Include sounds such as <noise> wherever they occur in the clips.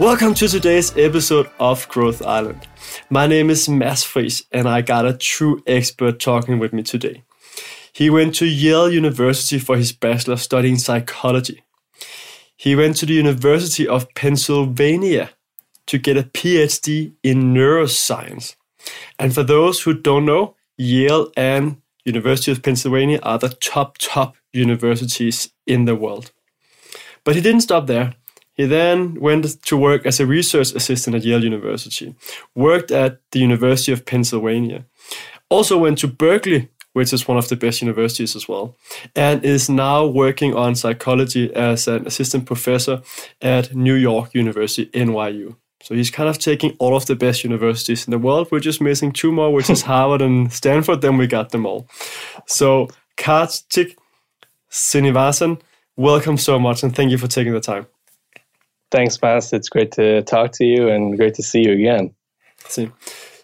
Welcome to today's episode of Growth Island. My name is Mads Friis, and I got a true expert talking with me today. He went to Yale University for his bachelor studying psychology. He went to the University of Pennsylvania to get a PhD in neuroscience. And for those who don't know, Yale and University of Pennsylvania are the top, top universities in the world. But he didn't stop there. He then went to work as a research assistant at Yale University, worked at the University of Pennsylvania, also went to Berkeley, which is one of the best universities as well, and is now working on psychology as an assistant professor at New York University, NYU. So he's kind of taking all of the best universities in the world. We're just missing two more, which is <laughs> Harvard and Stanford. Then we got them all. So Kartik Srinivasan, welcome so much and thank you for taking the time. Thanks, Mads. It's great to talk to you and great to see you again. See.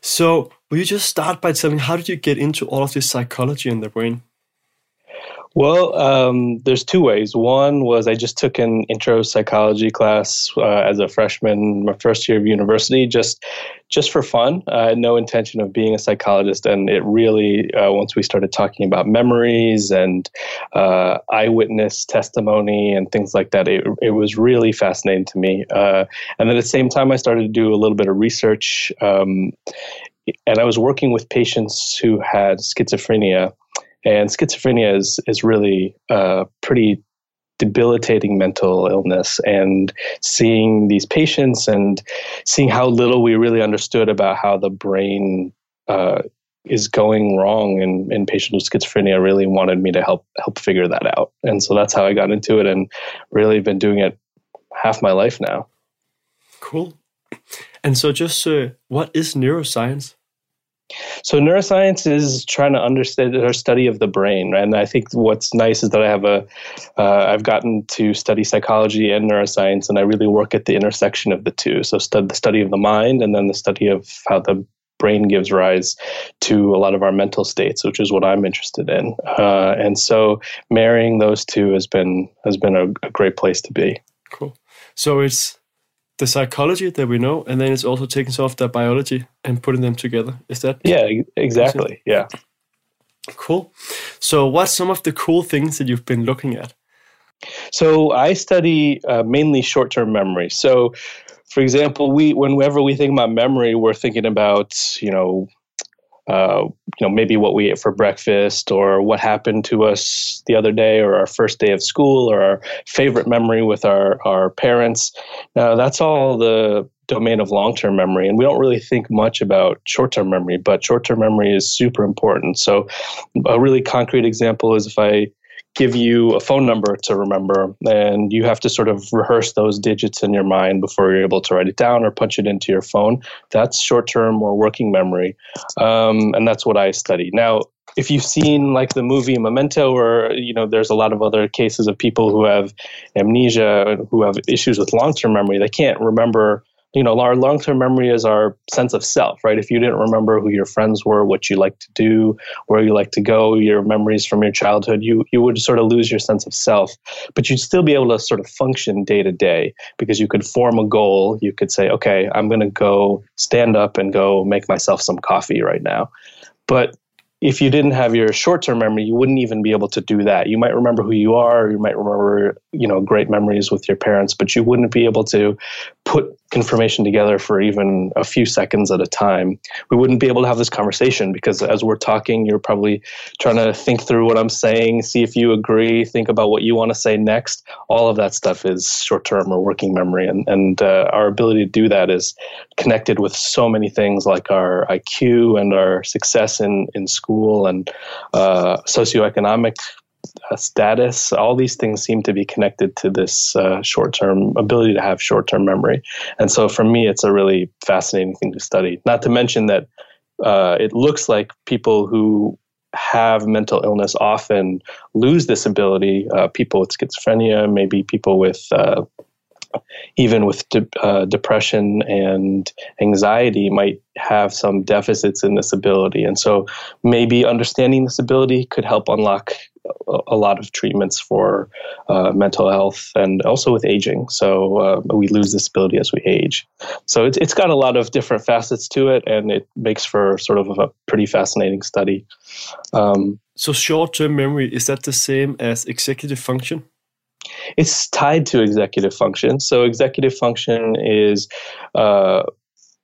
So, will you just start by telling how did you get into all of this psychology in the brain? Well, um, there's two ways. One was I just took an intro psychology class uh, as a freshman, my first year of university, just just for fun. I had no intention of being a psychologist, and it really, uh, once we started talking about memories and uh, eyewitness testimony and things like that, it, it was really fascinating to me. Uh, and then at the same time, I started to do a little bit of research, um, and I was working with patients who had schizophrenia and schizophrenia is is really a pretty debilitating mental illness and seeing these patients and seeing how little we really understood about how the brain uh, is going wrong in, in patients with schizophrenia really wanted me to help help figure that out. And so that's how i got into it and really been doing it half my life now. Cool. And so just uh, what is neuroscience so neuroscience is trying to understand our study of the brain, and I think what's nice is that I have a, uh, I've gotten to study psychology and neuroscience, and I really work at the intersection of the two. So stud- the study of the mind, and then the study of how the brain gives rise to a lot of our mental states, which is what I'm interested in. Uh, and so marrying those two has been has been a, a great place to be. Cool. So it's the psychology that we know, and then it's also taking some of the biology and putting them together. Is that? Yeah, exactly. Yeah. Cool. So, what's some of the cool things that you've been looking at? So, I study uh, mainly short term memory. So, for example, we whenever we think about memory, we're thinking about you know uh, you know, maybe what we ate for breakfast or what happened to us the other day or our first day of school or our favorite memory with our, our parents. Now, that's all the domain of long term memory. And we don't really think much about short term memory, but short term memory is super important. So, a really concrete example is if I give you a phone number to remember and you have to sort of rehearse those digits in your mind before you're able to write it down or punch it into your phone. That's short-term or working memory um, and that's what i study. Now if you've seen like the movie memento or you know there's a lot of other cases of people who have amnesia who have issues with long-term memory they can't remember you know, our long term memory is our sense of self, right? If you didn't remember who your friends were, what you like to do, where you like to go, your memories from your childhood, you, you would sort of lose your sense of self. But you'd still be able to sort of function day to day because you could form a goal. You could say, okay, I'm going to go stand up and go make myself some coffee right now. But if you didn't have your short-term memory, you wouldn't even be able to do that. You might remember who you are, you might remember, you know, great memories with your parents, but you wouldn't be able to put information together for even a few seconds at a time. We wouldn't be able to have this conversation because as we're talking, you're probably trying to think through what I'm saying, see if you agree, think about what you want to say next. All of that stuff is short-term or working memory, and and uh, our ability to do that is connected with so many things like our IQ and our success in in school and uh, socioeconomic uh, status. All these things seem to be connected to this uh, short term ability to have short term memory. And so for me, it's a really fascinating thing to study. Not to mention that uh, it looks like people who have mental illness often lose this ability. Uh, people with schizophrenia, maybe people with uh, even with de- uh, depression and anxiety might have some deficits in this ability. And so maybe understanding this ability could help unlock a, lot of treatments for uh, mental health and also with aging. So uh, we lose this ability as we age. So it's, it's got a lot of different facets to it, and it makes for sort of a pretty fascinating study. Um, so short term memory, is that the same as executive function? It's tied to executive function. So, executive function is uh,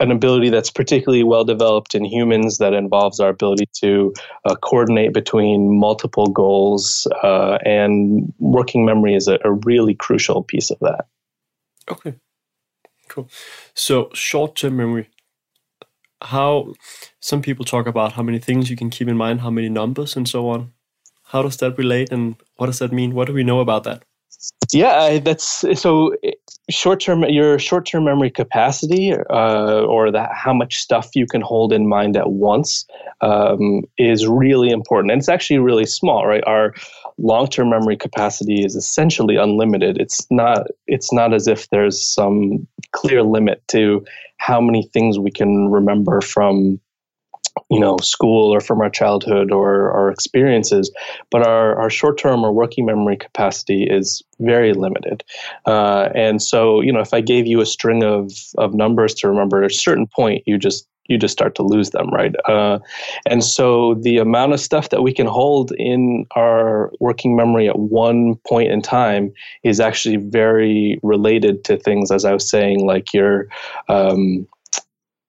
an ability that's particularly well developed in humans that involves our ability to uh, coordinate between multiple goals, uh, and working memory is a, a really crucial piece of that. Okay, cool. So, short term memory, how some people talk about how many things you can keep in mind, how many numbers, and so on. How does that relate, and what does that mean? What do we know about that? Yeah, that's so short term. Your short term memory capacity, uh, or that how much stuff you can hold in mind at once, um, is really important, and it's actually really small, right? Our long term memory capacity is essentially unlimited. It's not. It's not as if there's some clear limit to how many things we can remember from you know school or from our childhood or our experiences but our, our short-term or working memory capacity is very limited. Uh, and so you know if i gave you a string of, of numbers to remember at a certain point you just you just start to lose them right? Uh, and so the amount of stuff that we can hold in our working memory at one point in time is actually very related to things as i was saying like your um,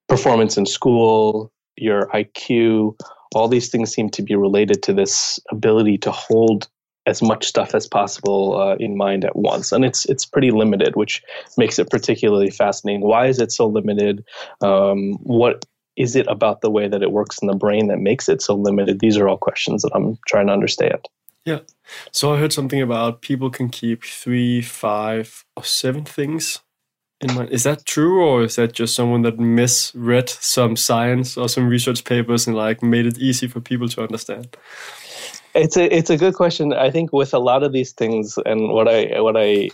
performance in school your IQ, all these things seem to be related to this ability to hold as much stuff as possible uh, in mind at once, and it's it's pretty limited, which makes it particularly fascinating. Why is it so limited? Um, what is it about the way that it works in the brain that makes it so limited? These are all questions that I'm trying to understand. Yeah. So I heard something about people can keep three, five, or seven things in mind. Is that true, or is that just someone that misread some science or some research papers and like made it easy for people to understand? It's a it's a good question. I think with a lot of these things, and what I what I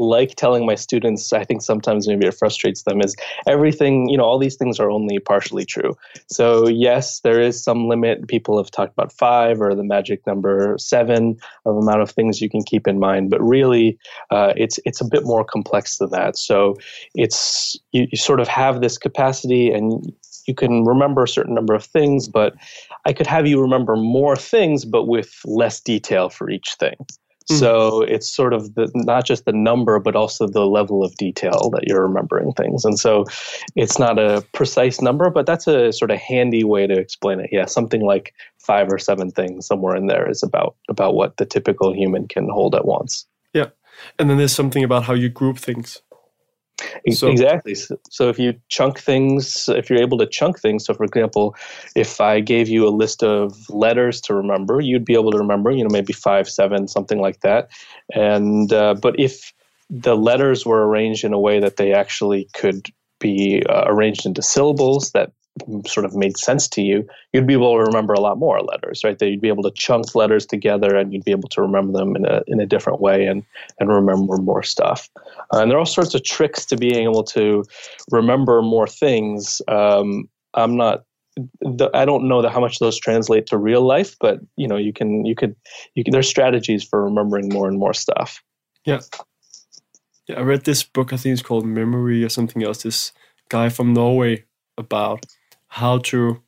like telling my students, I think sometimes maybe it frustrates them, is everything, you know, all these things are only partially true. So, yes, there is some limit. People have talked about five or the magic number seven of amount of things you can keep in mind, but really uh, it's, it's a bit more complex than that. So, it's you, you sort of have this capacity and you can remember a certain number of things, but I could have you remember more things, but with less detail for each thing. Mm-hmm. So it's sort of the, not just the number, but also the level of detail that you're remembering things. And so it's not a precise number, but that's a sort of handy way to explain it. Yeah, something like five or seven things somewhere in there is about about what the typical human can hold at once. Yeah, and then there's something about how you group things. So, exactly. So if you chunk things, if you're able to chunk things, so for example, if I gave you a list of letters to remember, you'd be able to remember, you know, maybe five, seven, something like that. And uh, but if the letters were arranged in a way that they actually could be uh, arranged into syllables that sort of made sense to you, you'd be able to remember a lot more letters, right? That you'd be able to chunk letters together and you'd be able to remember them in a, in a different way and, and remember more stuff. Uh, and there are all sorts of tricks to being able to remember more things. Um, I'm not I don't know how much those translate to real life, but you know, you can, you could, you can, there's strategies for remembering more and more stuff. Yeah. Yeah. I read this book, I think it's called Memory or something else. This guy from Norway about how to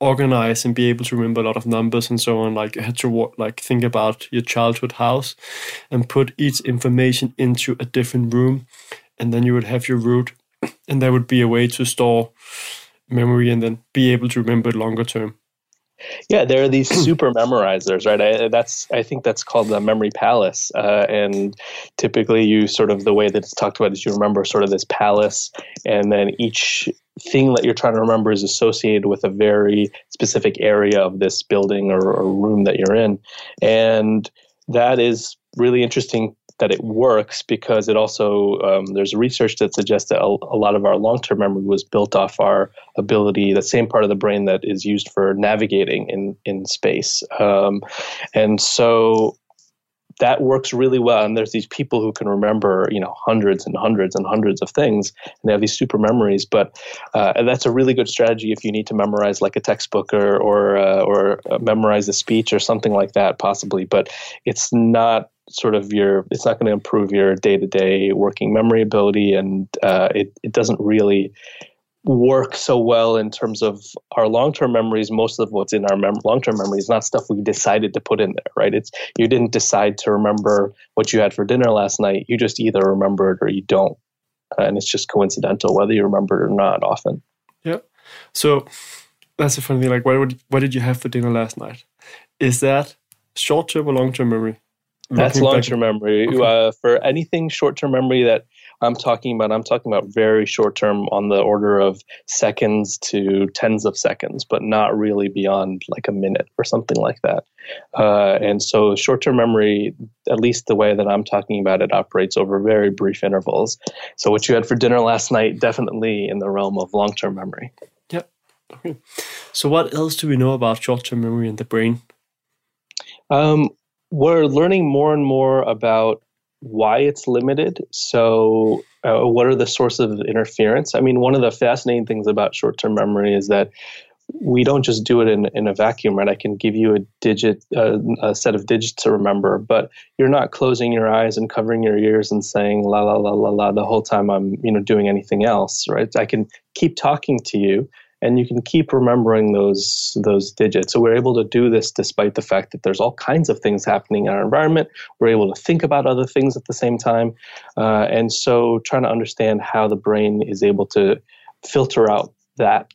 organize and be able to remember a lot of numbers and so on like you had to like think about your childhood house and put each information into a different room. And then you would have your root <clears throat> and there would be a way to store memory and then be able to remember it longer term. Yeah, there are these <clears throat> super memorizers, right? I, that's I think that's called the memory palace, uh, and typically you sort of the way that it's talked about is you remember sort of this palace, and then each thing that you're trying to remember is associated with a very specific area of this building or, or room that you're in, and that is really interesting that it works because it also um, there's research that suggests that a, a lot of our long-term memory was built off our ability the same part of the brain that is used for navigating in in space. Um, and so that works really well. And there's these people who can remember you know hundreds and hundreds and hundreds of things and they have these super memories. But uh, that's a really good strategy if you need to memorize like a textbook or or uh, or uh, memorize a speech or something like that possibly. But it's not sort of your it's not going to improve your day-to-day working memory ability and uh, it, it doesn't really work so well in terms of our long-term memories most of what's in our mem- long-term memory is not stuff we decided to put in there right? It's you didn't decide to remember what you had for dinner last night. You just either remember it or you don't. Uh, and it's just coincidental whether you remember it or not often. Yeah. So that's a funny thing like what, would, what did you have for dinner last night? Is that short-term or long-term memory? That's long-term memory. Okay. Uh, for anything short-term memory that I'm talking about, I'm talking about very short-term, on the order of seconds to tens of seconds, but not really beyond like a minute or something like that. Uh, and so, short-term memory, at least the way that I'm talking about it, operates over very brief intervals. So, what you had for dinner last night, definitely in the realm of long-term memory. Yep. Okay. So, what else do we know about short-term memory in the brain? Um, we're learning more and more about why it's limited. So, uh, what are the sources of interference? I mean, one of the fascinating things about short term memory is that we don't just do it in, in a vacuum, right? I can give you a digit, uh, a set of digits to remember, but you're not closing your eyes and covering your ears and saying la la la la la the whole time I'm, you know, doing anything else, right? I can keep talking to you and you can keep remembering those those digits. So we're able to do this despite the fact that there's all kinds of things happening in our environment. We're able to think about other things at the same time, uh, and so trying to understand how the brain is able to filter out that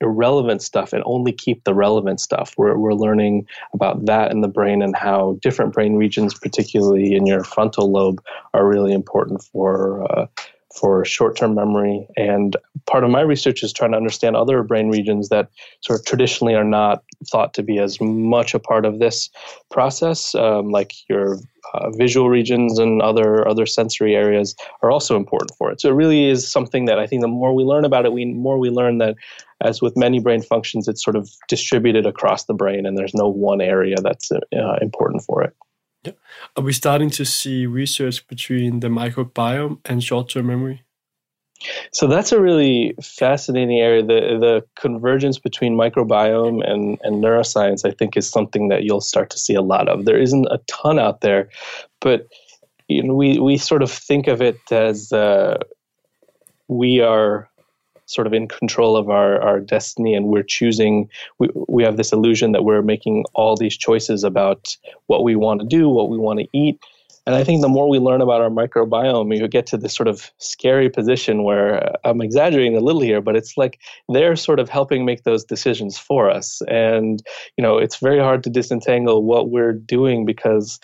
irrelevant stuff and only keep the relevant stuff. We're, we're learning about that in the brain and how different brain regions, particularly in your frontal lobe, are really important for uh, for short term memory. And part of my research is trying to understand other brain regions that sort of traditionally are not thought to be as much a part of this process, um, like your uh, visual regions and other other sensory areas are also important for it. So it really is something that I think the more we learn about it, we more we learn that as with many brain functions, it's sort of distributed across the brain, and there's no one area that's uh, important for it. Yeah. Are we starting to see research between the microbiome and short-term memory? So that's a really fascinating area. The the convergence between microbiome and, and neuroscience, I think, is something that you'll start to see a lot of. There isn't a ton out there, but you know, we we sort of think of it as uh, we are sort of in control of our, our destiny and we're choosing we, we have this illusion that we're making all these choices about what we want to do what we want to eat and I think the more we learn about our microbiome, you get to this sort of scary position where uh, I'm exaggerating a little here, but it's like they're sort of helping make those decisions for us. And, you know, it's very hard to disentangle what we're doing because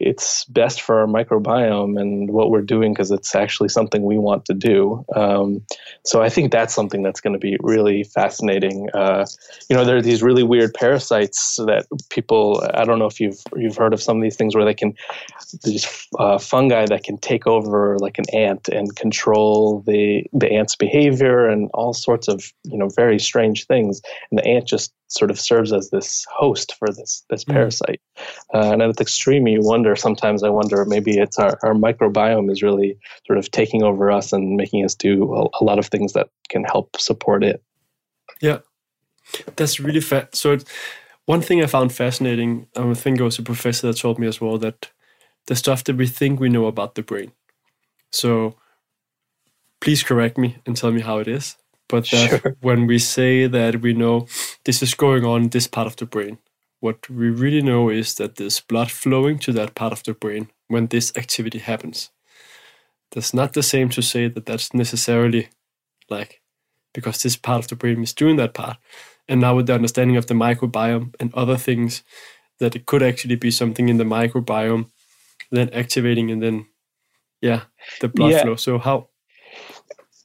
it's best for our microbiome and what we're doing because it's actually something we want to do. Um, so I think that's something that's going to be really fascinating. Uh, you know, there are these really weird parasites that people, I don't know if you've, you've heard of some of these things where they can, these uh, fungi that can take over like an ant and control the the ant's behavior and all sorts of you know very strange things. And the ant just sort of serves as this host for this this mm. parasite. Uh, and at the extreme you wonder sometimes i wonder maybe it's our, our microbiome is really sort of taking over us and making us do a, a lot of things that can help support it. Yeah. That's really fat so one thing i found fascinating i think it was a professor that told me as well that the stuff that we think we know about the brain. So please correct me and tell me how it is. But sure. <laughs> when we say that we know this is going on in this part of the brain, what we really know is that there's blood flowing to that part of the brain when this activity happens. That's not the same to say that that's necessarily like because this part of the brain is doing that part. And now with the understanding of the microbiome and other things, that it could actually be something in the microbiome then activating and then yeah the blood yeah. flow so how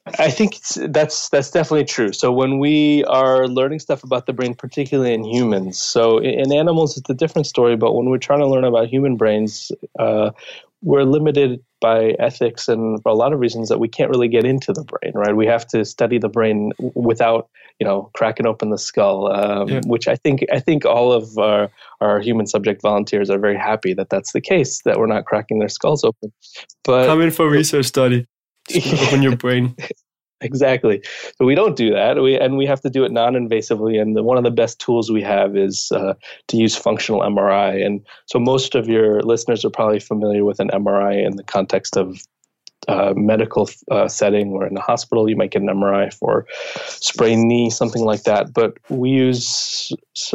I think that's that's definitely true. So when we are learning stuff about the brain, particularly in humans, so in animals it's a different story. But when we're trying to learn about human brains, uh, we're limited by ethics and for a lot of reasons that we can't really get into the brain. Right? We have to study the brain without you know cracking open the skull, um, yeah. which I think I think all of our our human subject volunteers are very happy that that's the case that we're not cracking their skulls open. But come in for research study open your brain. <laughs> exactly. So we don't do that. We and we have to do it non-invasively. And the, one of the best tools we have is uh, to use functional MRI. And so most of your listeners are probably familiar with an MRI in the context of uh, medical uh, setting or in a hospital, you might get an MRI for sprained knee, something like that. But we use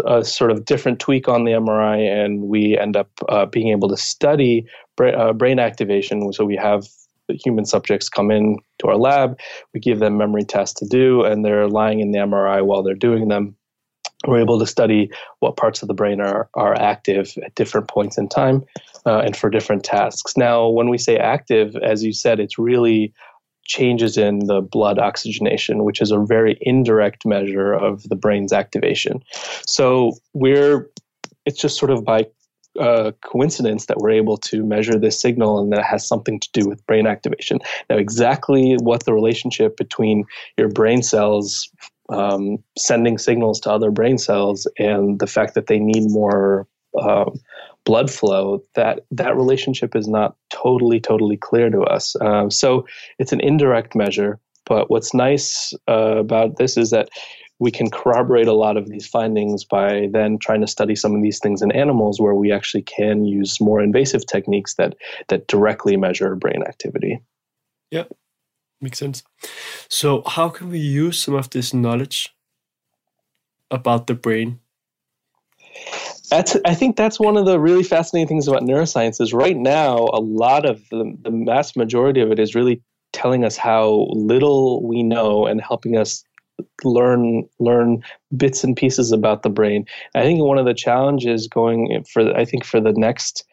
a sort of different tweak on the MRI, and we end up uh, being able to study bra- uh, brain activation. So we have human subjects come in to our lab. We give them memory tests to do, and they're lying in the MRI while they're doing them. We're able to study what parts of the brain are, are active at different points in time uh, and for different tasks. Now, when we say active, as you said, it's really changes in the blood oxygenation, which is a very indirect measure of the brain's activation. So we're it's just sort of by uh, coincidence that we're able to measure this signal and that it has something to do with brain activation. Now, exactly what the relationship between your brain cells um, sending signals to other brain cells and the fact that they need more uh, blood flow, that that relationship is not totally, totally clear to us. Um, so it's an indirect measure. But what's nice uh, about this is that we can corroborate a lot of these findings by then trying to study some of these things in animals where we actually can use more invasive techniques that that directly measure brain activity. Yeah, makes sense. So, how can we use some of this knowledge about the brain? That's, I think that's one of the really fascinating things about neuroscience is right now a lot of the, the vast majority of it is really telling us how little we know and helping us learn learn bits and pieces about the brain. I think one of the challenges going for I think for the next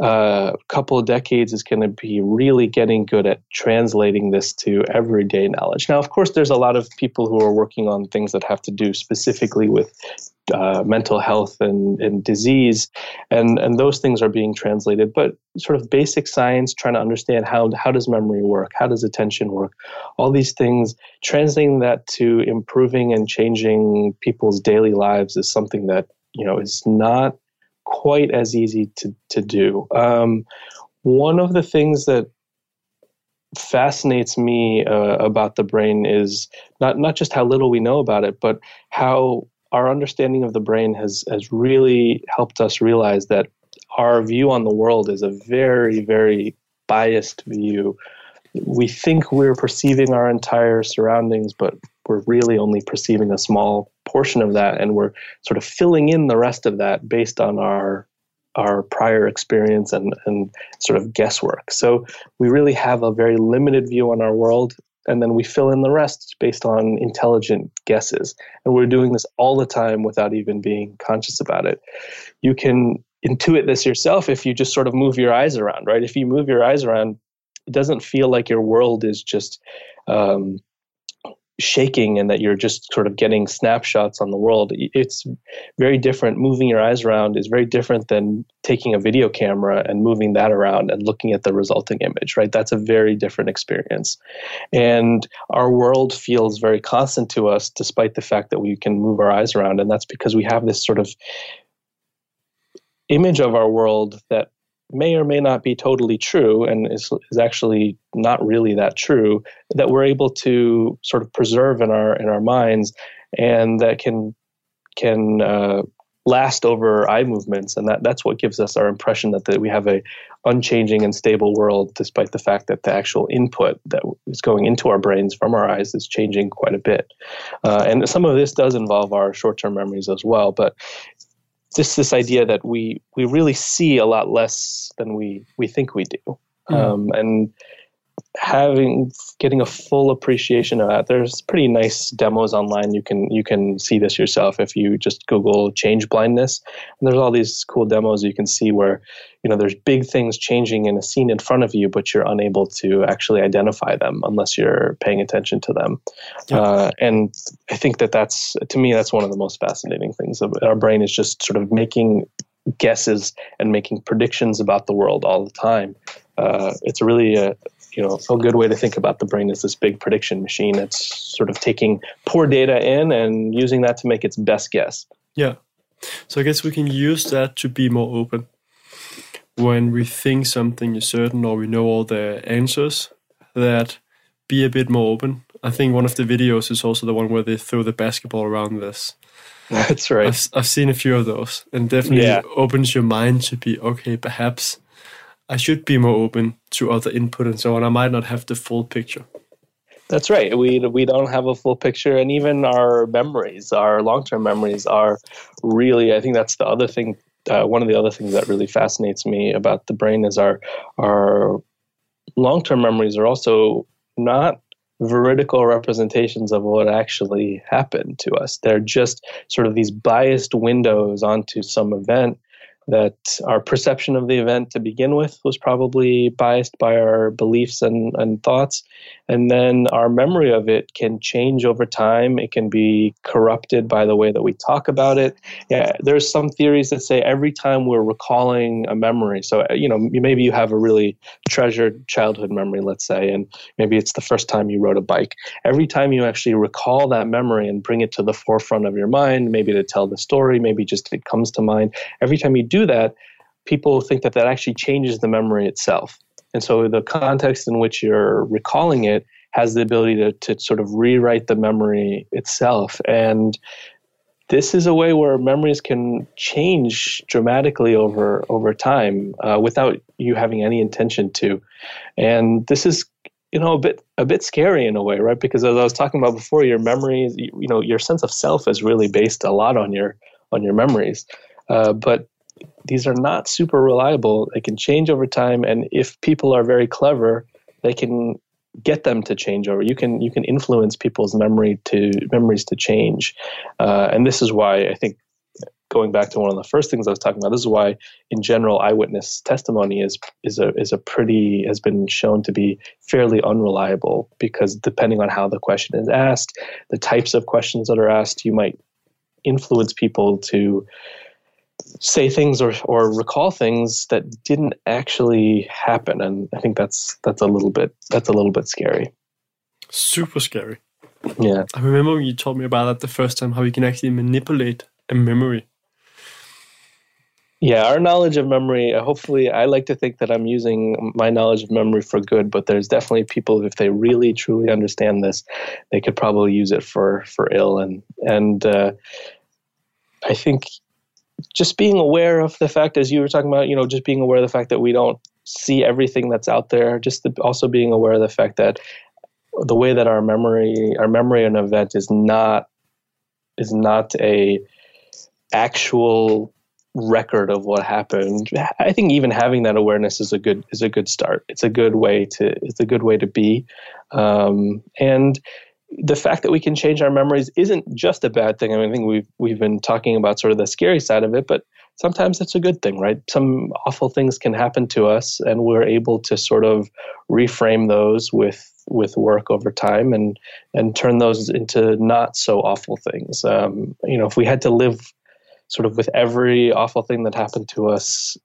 uh, couple of decades is going to be really getting good at translating this to everyday knowledge. Now, of course, there's a lot of people who are working on things that have to do specifically with uh, mental health and, and disease, and, and those things are being translated. But sort of basic science, trying to understand how, how does memory work, how does attention work, all these things, translating that to improving and changing people's daily lives is something that you know is not quite as easy to, to do. Um, one of the things that fascinates me uh, about the brain is not not just how little we know about it, but how our understanding of the brain has has really helped us realize that our view on the world is a very very biased view. We think we're perceiving our entire surroundings, but we're really only perceiving a small portion of that, and we're sort of filling in the rest of that based on our our prior experience and, and sort of guesswork. So we really have a very limited view on our world, and then we fill in the rest based on intelligent guesses. And we're doing this all the time without even being conscious about it. You can intuit this yourself if you just sort of move your eyes around, right? If you move your eyes around, it doesn't feel like your world is just um, shaking and that you're just sort of getting snapshots on the world. It's very different. Moving your eyes around is very different than taking a video camera and moving that around and looking at the resulting image, right? That's a very different experience. And our world feels very constant to us despite the fact that we can move our eyes around. And that's because we have this sort of image of our world that may or may not be totally true and is, is actually not really that true that we're able to sort of preserve in our in our minds and that can can uh, last over eye movements. And that that's what gives us our impression that, that we have a unchanging and stable world despite the fact that the actual input that is going into our brains from our eyes is changing quite a bit. Uh, and some of this does involve our short-term memories as well but just this idea that we we really see a lot less than we we think we do, mm. um, and having getting a full appreciation of that. There's pretty nice demos online. You can you can see this yourself if you just google change blindness. And there's all these cool demos you can see where you know there's big things changing in a scene in front of you but you're unable to actually identify them unless you're paying attention to them. Yeah. uh, and i think that that's to me that's one of the most fascinating things. Our brain is just sort of making guesses and making predictions about the world all the time. Uh, it's really a you know a good way to think about the brain is this big prediction machine that's sort of taking poor data in and using that to make its best guess. Yeah. So i guess we can use that to be more open. When we think something is certain or we know all the answers that be a bit more open. I think one of the videos is also the one where they throw the basketball around this. <laughs> That's right. I've, I've seen a few of those and definitely yeah. opens your mind to be okay perhaps I should be more open to other input and so on. I might not have the full picture. That's right. We we don't have a full picture, and even our memories, our long term memories, are really. I think that's the other thing. Uh, one of the other things that really fascinates me about the brain is our our long term memories are also not veridical representations of what actually happened to us. They're just sort of these biased windows onto some event that our perception of the event to begin with was probably biased by our beliefs and, and thoughts. And then our memory of it can change over time. It can be corrupted by the way that we talk about it. Yeah, there's some theories that say every time we're recalling a memory, so, uh, you know, maybe you have a really treasured childhood memory, let's say, and maybe it's the first time you rode a bike. Every time you actually recall that memory and bring it to the forefront of your mind, maybe to tell the story, maybe just it comes to mind, every time you do do that, people think that that actually changes the memory itself. And so the context in which you're recalling it has the ability to, to sort of rewrite the memory itself. And this is a way where memories can change dramatically over over time uh, without you having any intention to. And this is you know a bit a bit scary in a way right because as i was talking about before your memories you, you know your sense of self is really based a lot on your on your memories uh, but these are not super reliable. They can change over time, and if people are very clever, they can get them to change over. You can you can influence people's memory to memories to change, uh, and this is why I think going back to one of the first things I was talking about. This is why, in general, eyewitness testimony is is a is a pretty has been shown to be fairly unreliable because depending on how the question is asked, the types of questions that are asked, you might influence people to say things or, or recall things that didn't actually happen. And i think that's that's a little bit that's a little bit scary. Super scary. Yeah. I remember when you told me about that the first time how you can actually manipulate a memory. Yeah our knowledge of memory uh, hopefully i like to think that i'm using my knowledge of memory for good but there's definitely people if they really truly understand this they could probably use it for for ill. And and uh, i think just being aware of the fact, as you were talking about, you know, just being aware of the fact that we don't see everything that's out there. Just the, also being aware of the fact that the way that our memory, our memory of an event is not is not a actual record of what happened. I think even having that awareness is a good is a good start. It's a good way to it's a good way to be, um, and the fact that we can change our memories isn't just a bad thing. I mean, I think we've we've been talking about sort of the scary side of it, but sometimes it's a good thing, right? Some awful things can happen to us, and we're able to sort of reframe those with with work over time and and turn those into not so awful things. Um, you know, if we had to live sort of with every awful thing that happened to us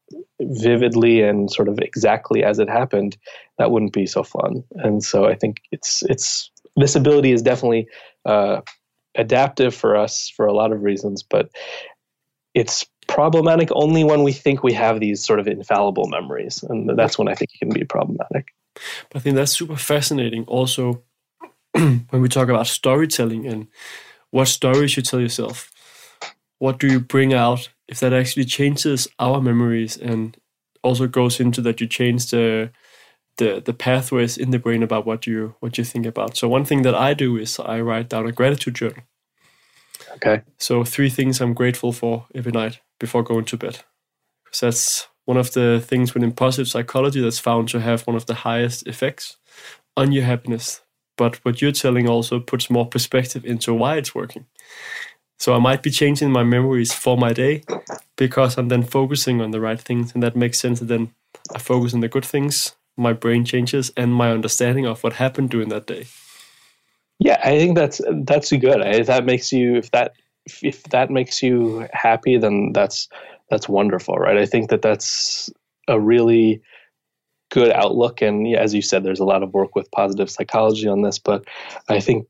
vividly and sort of exactly as it happened, that wouldn't be so fun. And so I think it's it's this ability is definitely uh, adaptive for us for a lot of reasons, but it's problematic only when we think we have these sort of infallible memories, and that's when I think it can be problematic. But I think that's super fascinating. Also, <clears throat> when we talk about storytelling and what stories you tell yourself, what do you bring out if that actually changes our memories and also goes into that you change the the the pathways in the brain about what you what you think about. So one thing that I do is I write down a gratitude journal. Okay. So three things I'm grateful for every night before going to bed. Because that's one of the things within positive psychology that's found to have one of the highest effects. on your happiness. But what you're telling also puts more perspective into why it's working. So I might be changing my memories for my day because I'm then focusing on the right things, and that makes sense. And then I focus on the good things, my brain changes, and my understanding of what happened during that day. Yeah, I think that's that's good. If that makes you if that if that makes you happy, then that's that's wonderful, right? I think that that's a really good outlook. And as you said, there's a lot of work with positive psychology on this, but I think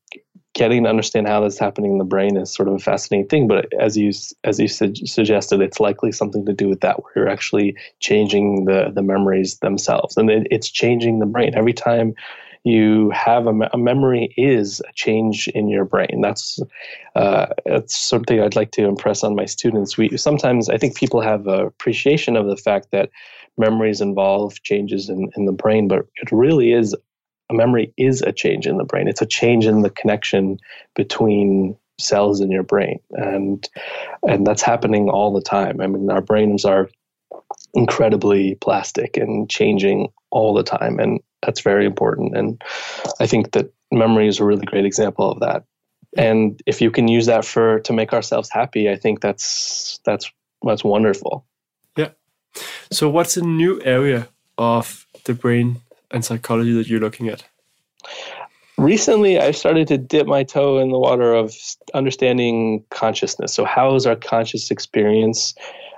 getting to understand how this is happening in the brain is sort of a fascinating thing. But as you as you su- suggested, it's likely something to do with that, where you're actually changing the the memories themselves, and it, it's changing the brain every time you have a, a, memory is a change in your brain. That's uh, that's something I'd like to impress on my students. We sometimes I think people have appreciation of the fact that memories involve changes in, in the brain, but it really is a memory is a change in the brain. It's a change in the connection between cells in your brain, and and that's happening all the time. I mean, our brains are incredibly plastic and changing all the time, and that's very important. And I think that memory is a really great example of that. And if you can use that for to make ourselves happy, I think that's that's that's wonderful. Yeah. So what's a new area of the brain and psychology that you're looking at? Recently, I started to dip my toe in the water of understanding consciousness. So, how is our conscious experience?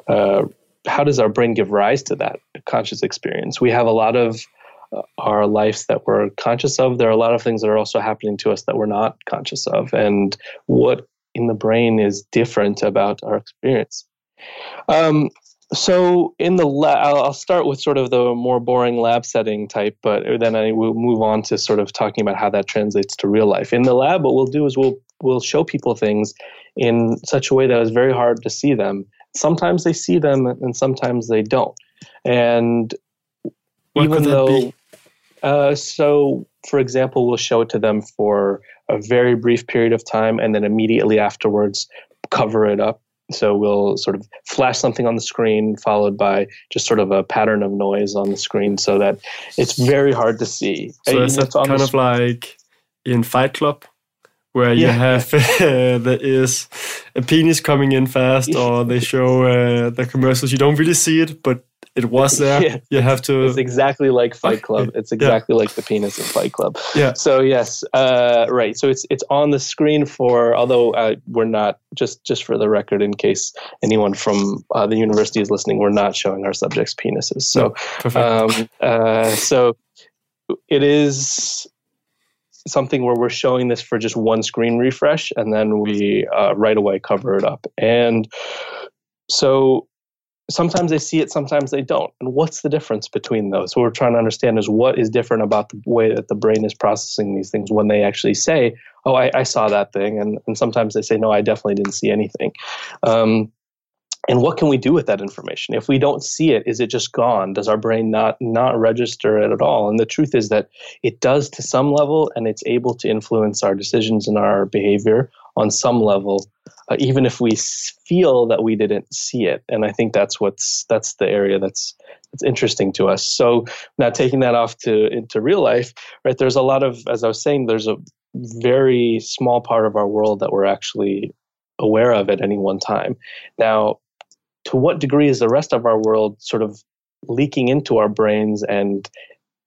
Uh, how does our brain give rise to that conscious experience? We have a lot of uh, our lives that we're conscious of. There are a lot of things that are also happening to us that we're not conscious of. And what in the brain is different about our experience? Um, so in the lab, I'll start with sort of the more boring lab setting type, but then I will move on to sort of talking about how that translates to real life. In the lab, what we'll do is we'll we'll show people things in such a way that it's very hard to see them. Sometimes they see them, and sometimes they don't. And what even though, uh, so for example, we'll show it to them for a very brief period of time, and then immediately afterwards cover it up so we'll sort of flash something on the screen followed by just sort of a pattern of noise on the screen so that it's very hard to see. So it's kind of like in Fight Club where you yeah. have <laughs> uh, there is a penis coming in fast <laughs> or they show uh, the commercials you don't really see it but it was <laughs> there. Yeah. You have to. It's exactly like Fight Club. It's exactly yeah. like the penis in Fight Club. Yeah. So yes, uh, right. So it's it's on the screen for. Although uh, we're not just just for the record, in case anyone from uh, the university is listening, we're not showing our subjects' penises. So, no, um, uh, so it is something where we're showing this for just one screen refresh, and then we uh, right away cover it up. And so sometimes they see it, sometimes they don't. And what's the difference between those? What we're trying to understand is what is different about the way that the brain is processing these things when they actually say, "Oh, I, I saw that thing," and and sometimes they say, "No, I definitely didn't see anything." Um, and what can we do with that information if we don't see it is it just gone does our brain not not register it at all and the truth is that it does to some level and it's able to influence our decisions and our behavior on some level uh, even if we feel that we didn't see it. And i think that's what's that's the area that's that's interesting to us. So now taking that off to into real life right there's a lot of as i was saying there's a very small part of our world that we're actually aware of at any one time. Now to what degree is the rest of our world sort of leaking into our brains and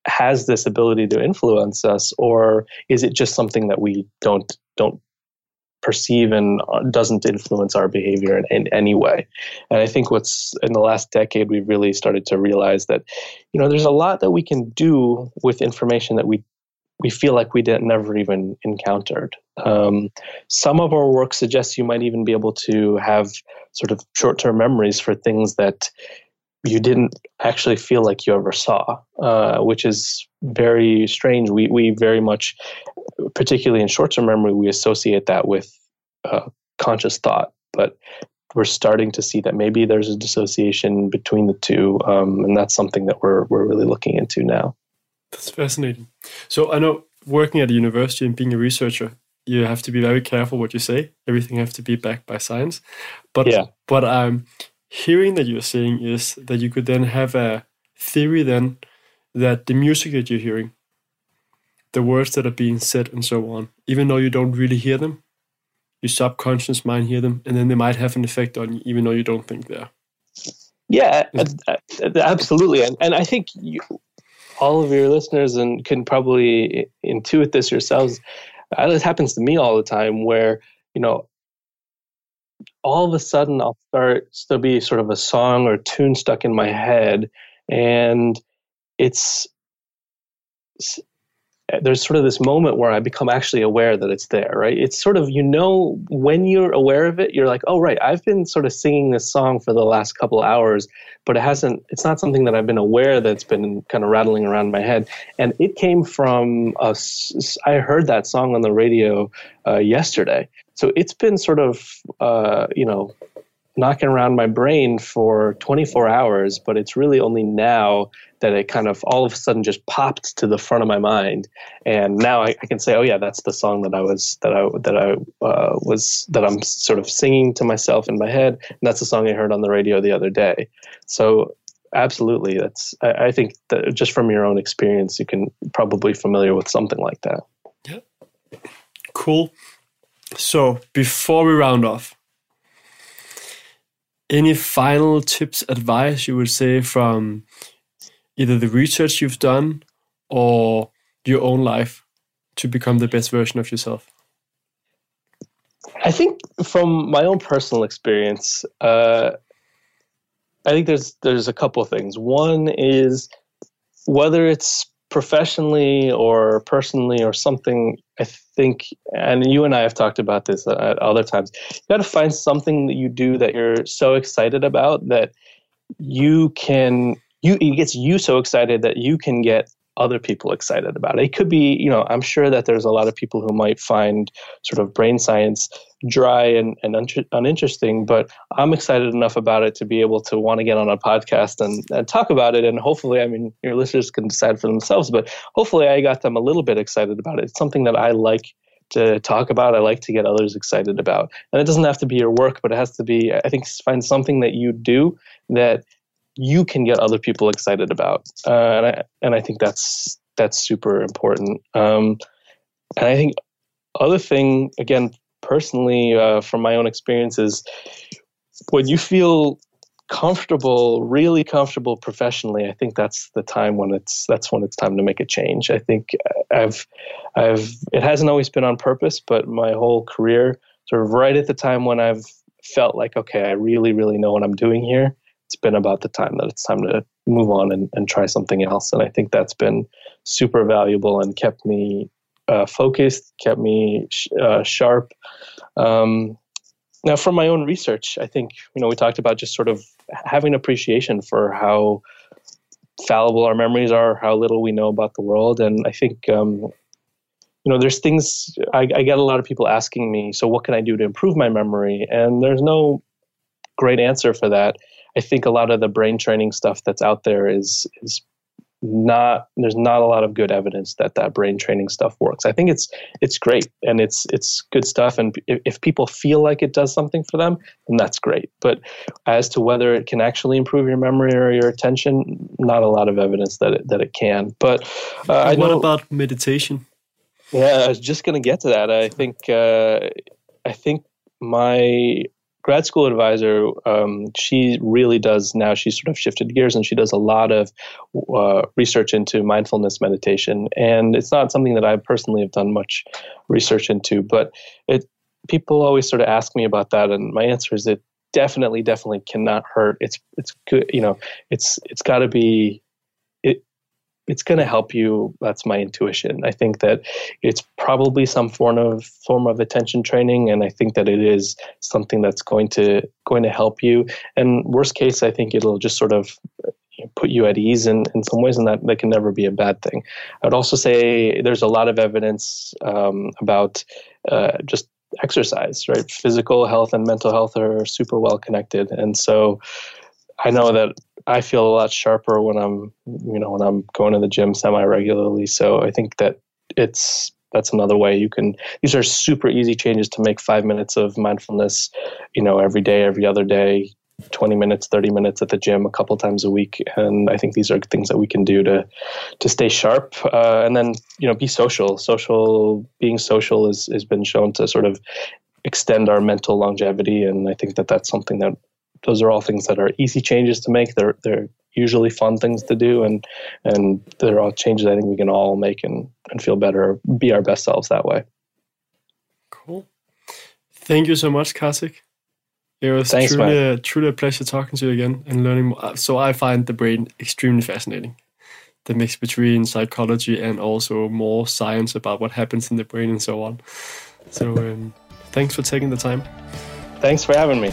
has this ability to influence us or is it just something that we don't don't perceive and uh, doesn't influence our behavior in, in, any way. And I think what's in the last decade, we've really started to realize that, you know, there's a lot that we can do with information that we we feel like we didn't never even encountered. Um, some of our work suggests you might even be able to have sort of short-term memories for things that you didn't actually feel like you ever saw, uh, which is very strange. We we very much, particularly in short term memory, we associate that with uh, conscious thought, but we're starting to see that maybe there's a dissociation between the two, um, and that's something that we're we're really looking into now. That's fascinating. So I know working at a university and being a researcher, you have to be very careful what you say. Everything has to be backed by science. But yeah. I'm hearing that you're saying is that you could then have a theory then that the music that you're hearing the words that are being said and so on, even though you don't really hear them, your subconscious mind hear them, and then they might have an effect on you, even though you don't think they're. Yeah, uh, uh, absolutely, and and I think you, all of your listeners and can probably intuit this yourselves. Uh, this happens to me all the time, where you know, all of a sudden I'll start to be sort of a song or tune stuck in my head, and it's there's sort of this moment where I become actually aware that it's there, right? It's sort of, you know, when you're aware of it, you're like, oh, right, I've been sort of singing this song for the last couple hours, but it hasn't, it's not something that I've been aware that's been kind of rattling around my head. And it came from, a, I heard that song on the radio uh, yesterday. So it's been sort of, uh, you know, knocking around my brain for 24 hours, but it's really only now that it kind of all of a sudden just popped to the front of my mind, and now I, I can say, oh yeah, that's the song that I was that I that I uh, was that I'm sort of singing to myself in my head, and that's the song I heard on the radio the other day. So absolutely, that's I, I think that just from your own experience, you can probably familiar with something like that. Yeah, cool. So before we round off, any final tips, advice you would say from either the research you've done or your own life to become the best version of yourself? I think from my own personal experience, uh, I think there's there's a couple of things. One is whether it's professionally or personally or something i think and you and i have talked about this at other times you got to find something that you do that you're so excited about that you can you it gets you so excited that you can get other people excited about it. It could be, you know, I'm sure that there's a lot of people who might find sort of brain science dry and, and un- uninteresting, but I'm excited enough about it to be able to want to get on a podcast and, and talk about it. And hopefully, I mean, your listeners can decide for themselves, but hopefully, I got them a little bit excited about it. It's something that I like to talk about. I like to get others excited about. And it doesn't have to be your work, but it has to be, I think, find something that you do that you can get other people excited about, uh, and I and I think that's that's super important. Um, and I think other thing again personally uh, from my own experiences, when you feel comfortable, really comfortable professionally, I think that's the time when it's that's when it's time to make a change. I think I've I've it hasn't always been on purpose, but my whole career, sort of right at the time when I've felt like okay, I really really know what I'm doing here it's been about the time that it's time to move on and, and try something else. And I think that's been super valuable and kept me uh, focused, kept me sh- uh, sharp. Um, now, from my own research, I think you know we talked about just sort of having appreciation for how fallible our memories are, how little we know about the world, and I think um, you know there's things I, I, get a lot of people asking me so what can i do to improve my memory and there's no great answer for that I think a lot of the brain training stuff that's out there is is not there's not a lot of good evidence that that brain training stuff works. I think it's it's great and it's it's good stuff and if, if people feel like it does something for them, then that's great. But as to whether it can actually improve your memory or your attention, not a lot of evidence that it, that it can. But uh, I what know, about meditation? Yeah, I was just going to get to that. I think uh, I think my grad school advisor, um, she really does now. She's sort of shifted gears and she does a lot of uh, research into mindfulness meditation. And it's not something that I personally have done much research into, but it people always sort of ask me about that, and my answer is it definitely, definitely cannot hurt. It's it's good, you know. It's it's got to be it. it's going to help you. That's my intuition. I think that it's probably some form of form of attention training, and I think that it is something that's going to going to help you. And worst case, I think it'll just sort of put you at ease in, in some ways, and that, that can never be a bad thing. I would also say there's a lot of evidence um, about uh, just exercise, right? Physical health and mental health are super well connected, and so I know that I feel a lot sharper when I'm, you know, when I'm going to the gym semi regularly. So I think that it's that's another way you can. These are super easy changes to make. Five minutes of mindfulness, you know, every day, every other day 20 minutes 30 minutes at the gym a couple times a week and i think these are things that we can do to to stay sharp uh, and then you know be social social being social is has been shown to sort of extend our mental longevity and i think that that's something that those are all things that are easy changes to make they're they're usually fun things to do and and they're all changes i think we can all make and and feel better be our best selves that way cool thank you so much Kartik. It was Thanks, truly, a, truly a pleasure talking to you again and learning more. So I find the brain extremely fascinating. The mix between psychology and also more science about what happens in the brain and so on. So um, thanks for taking the time. Thanks for having me.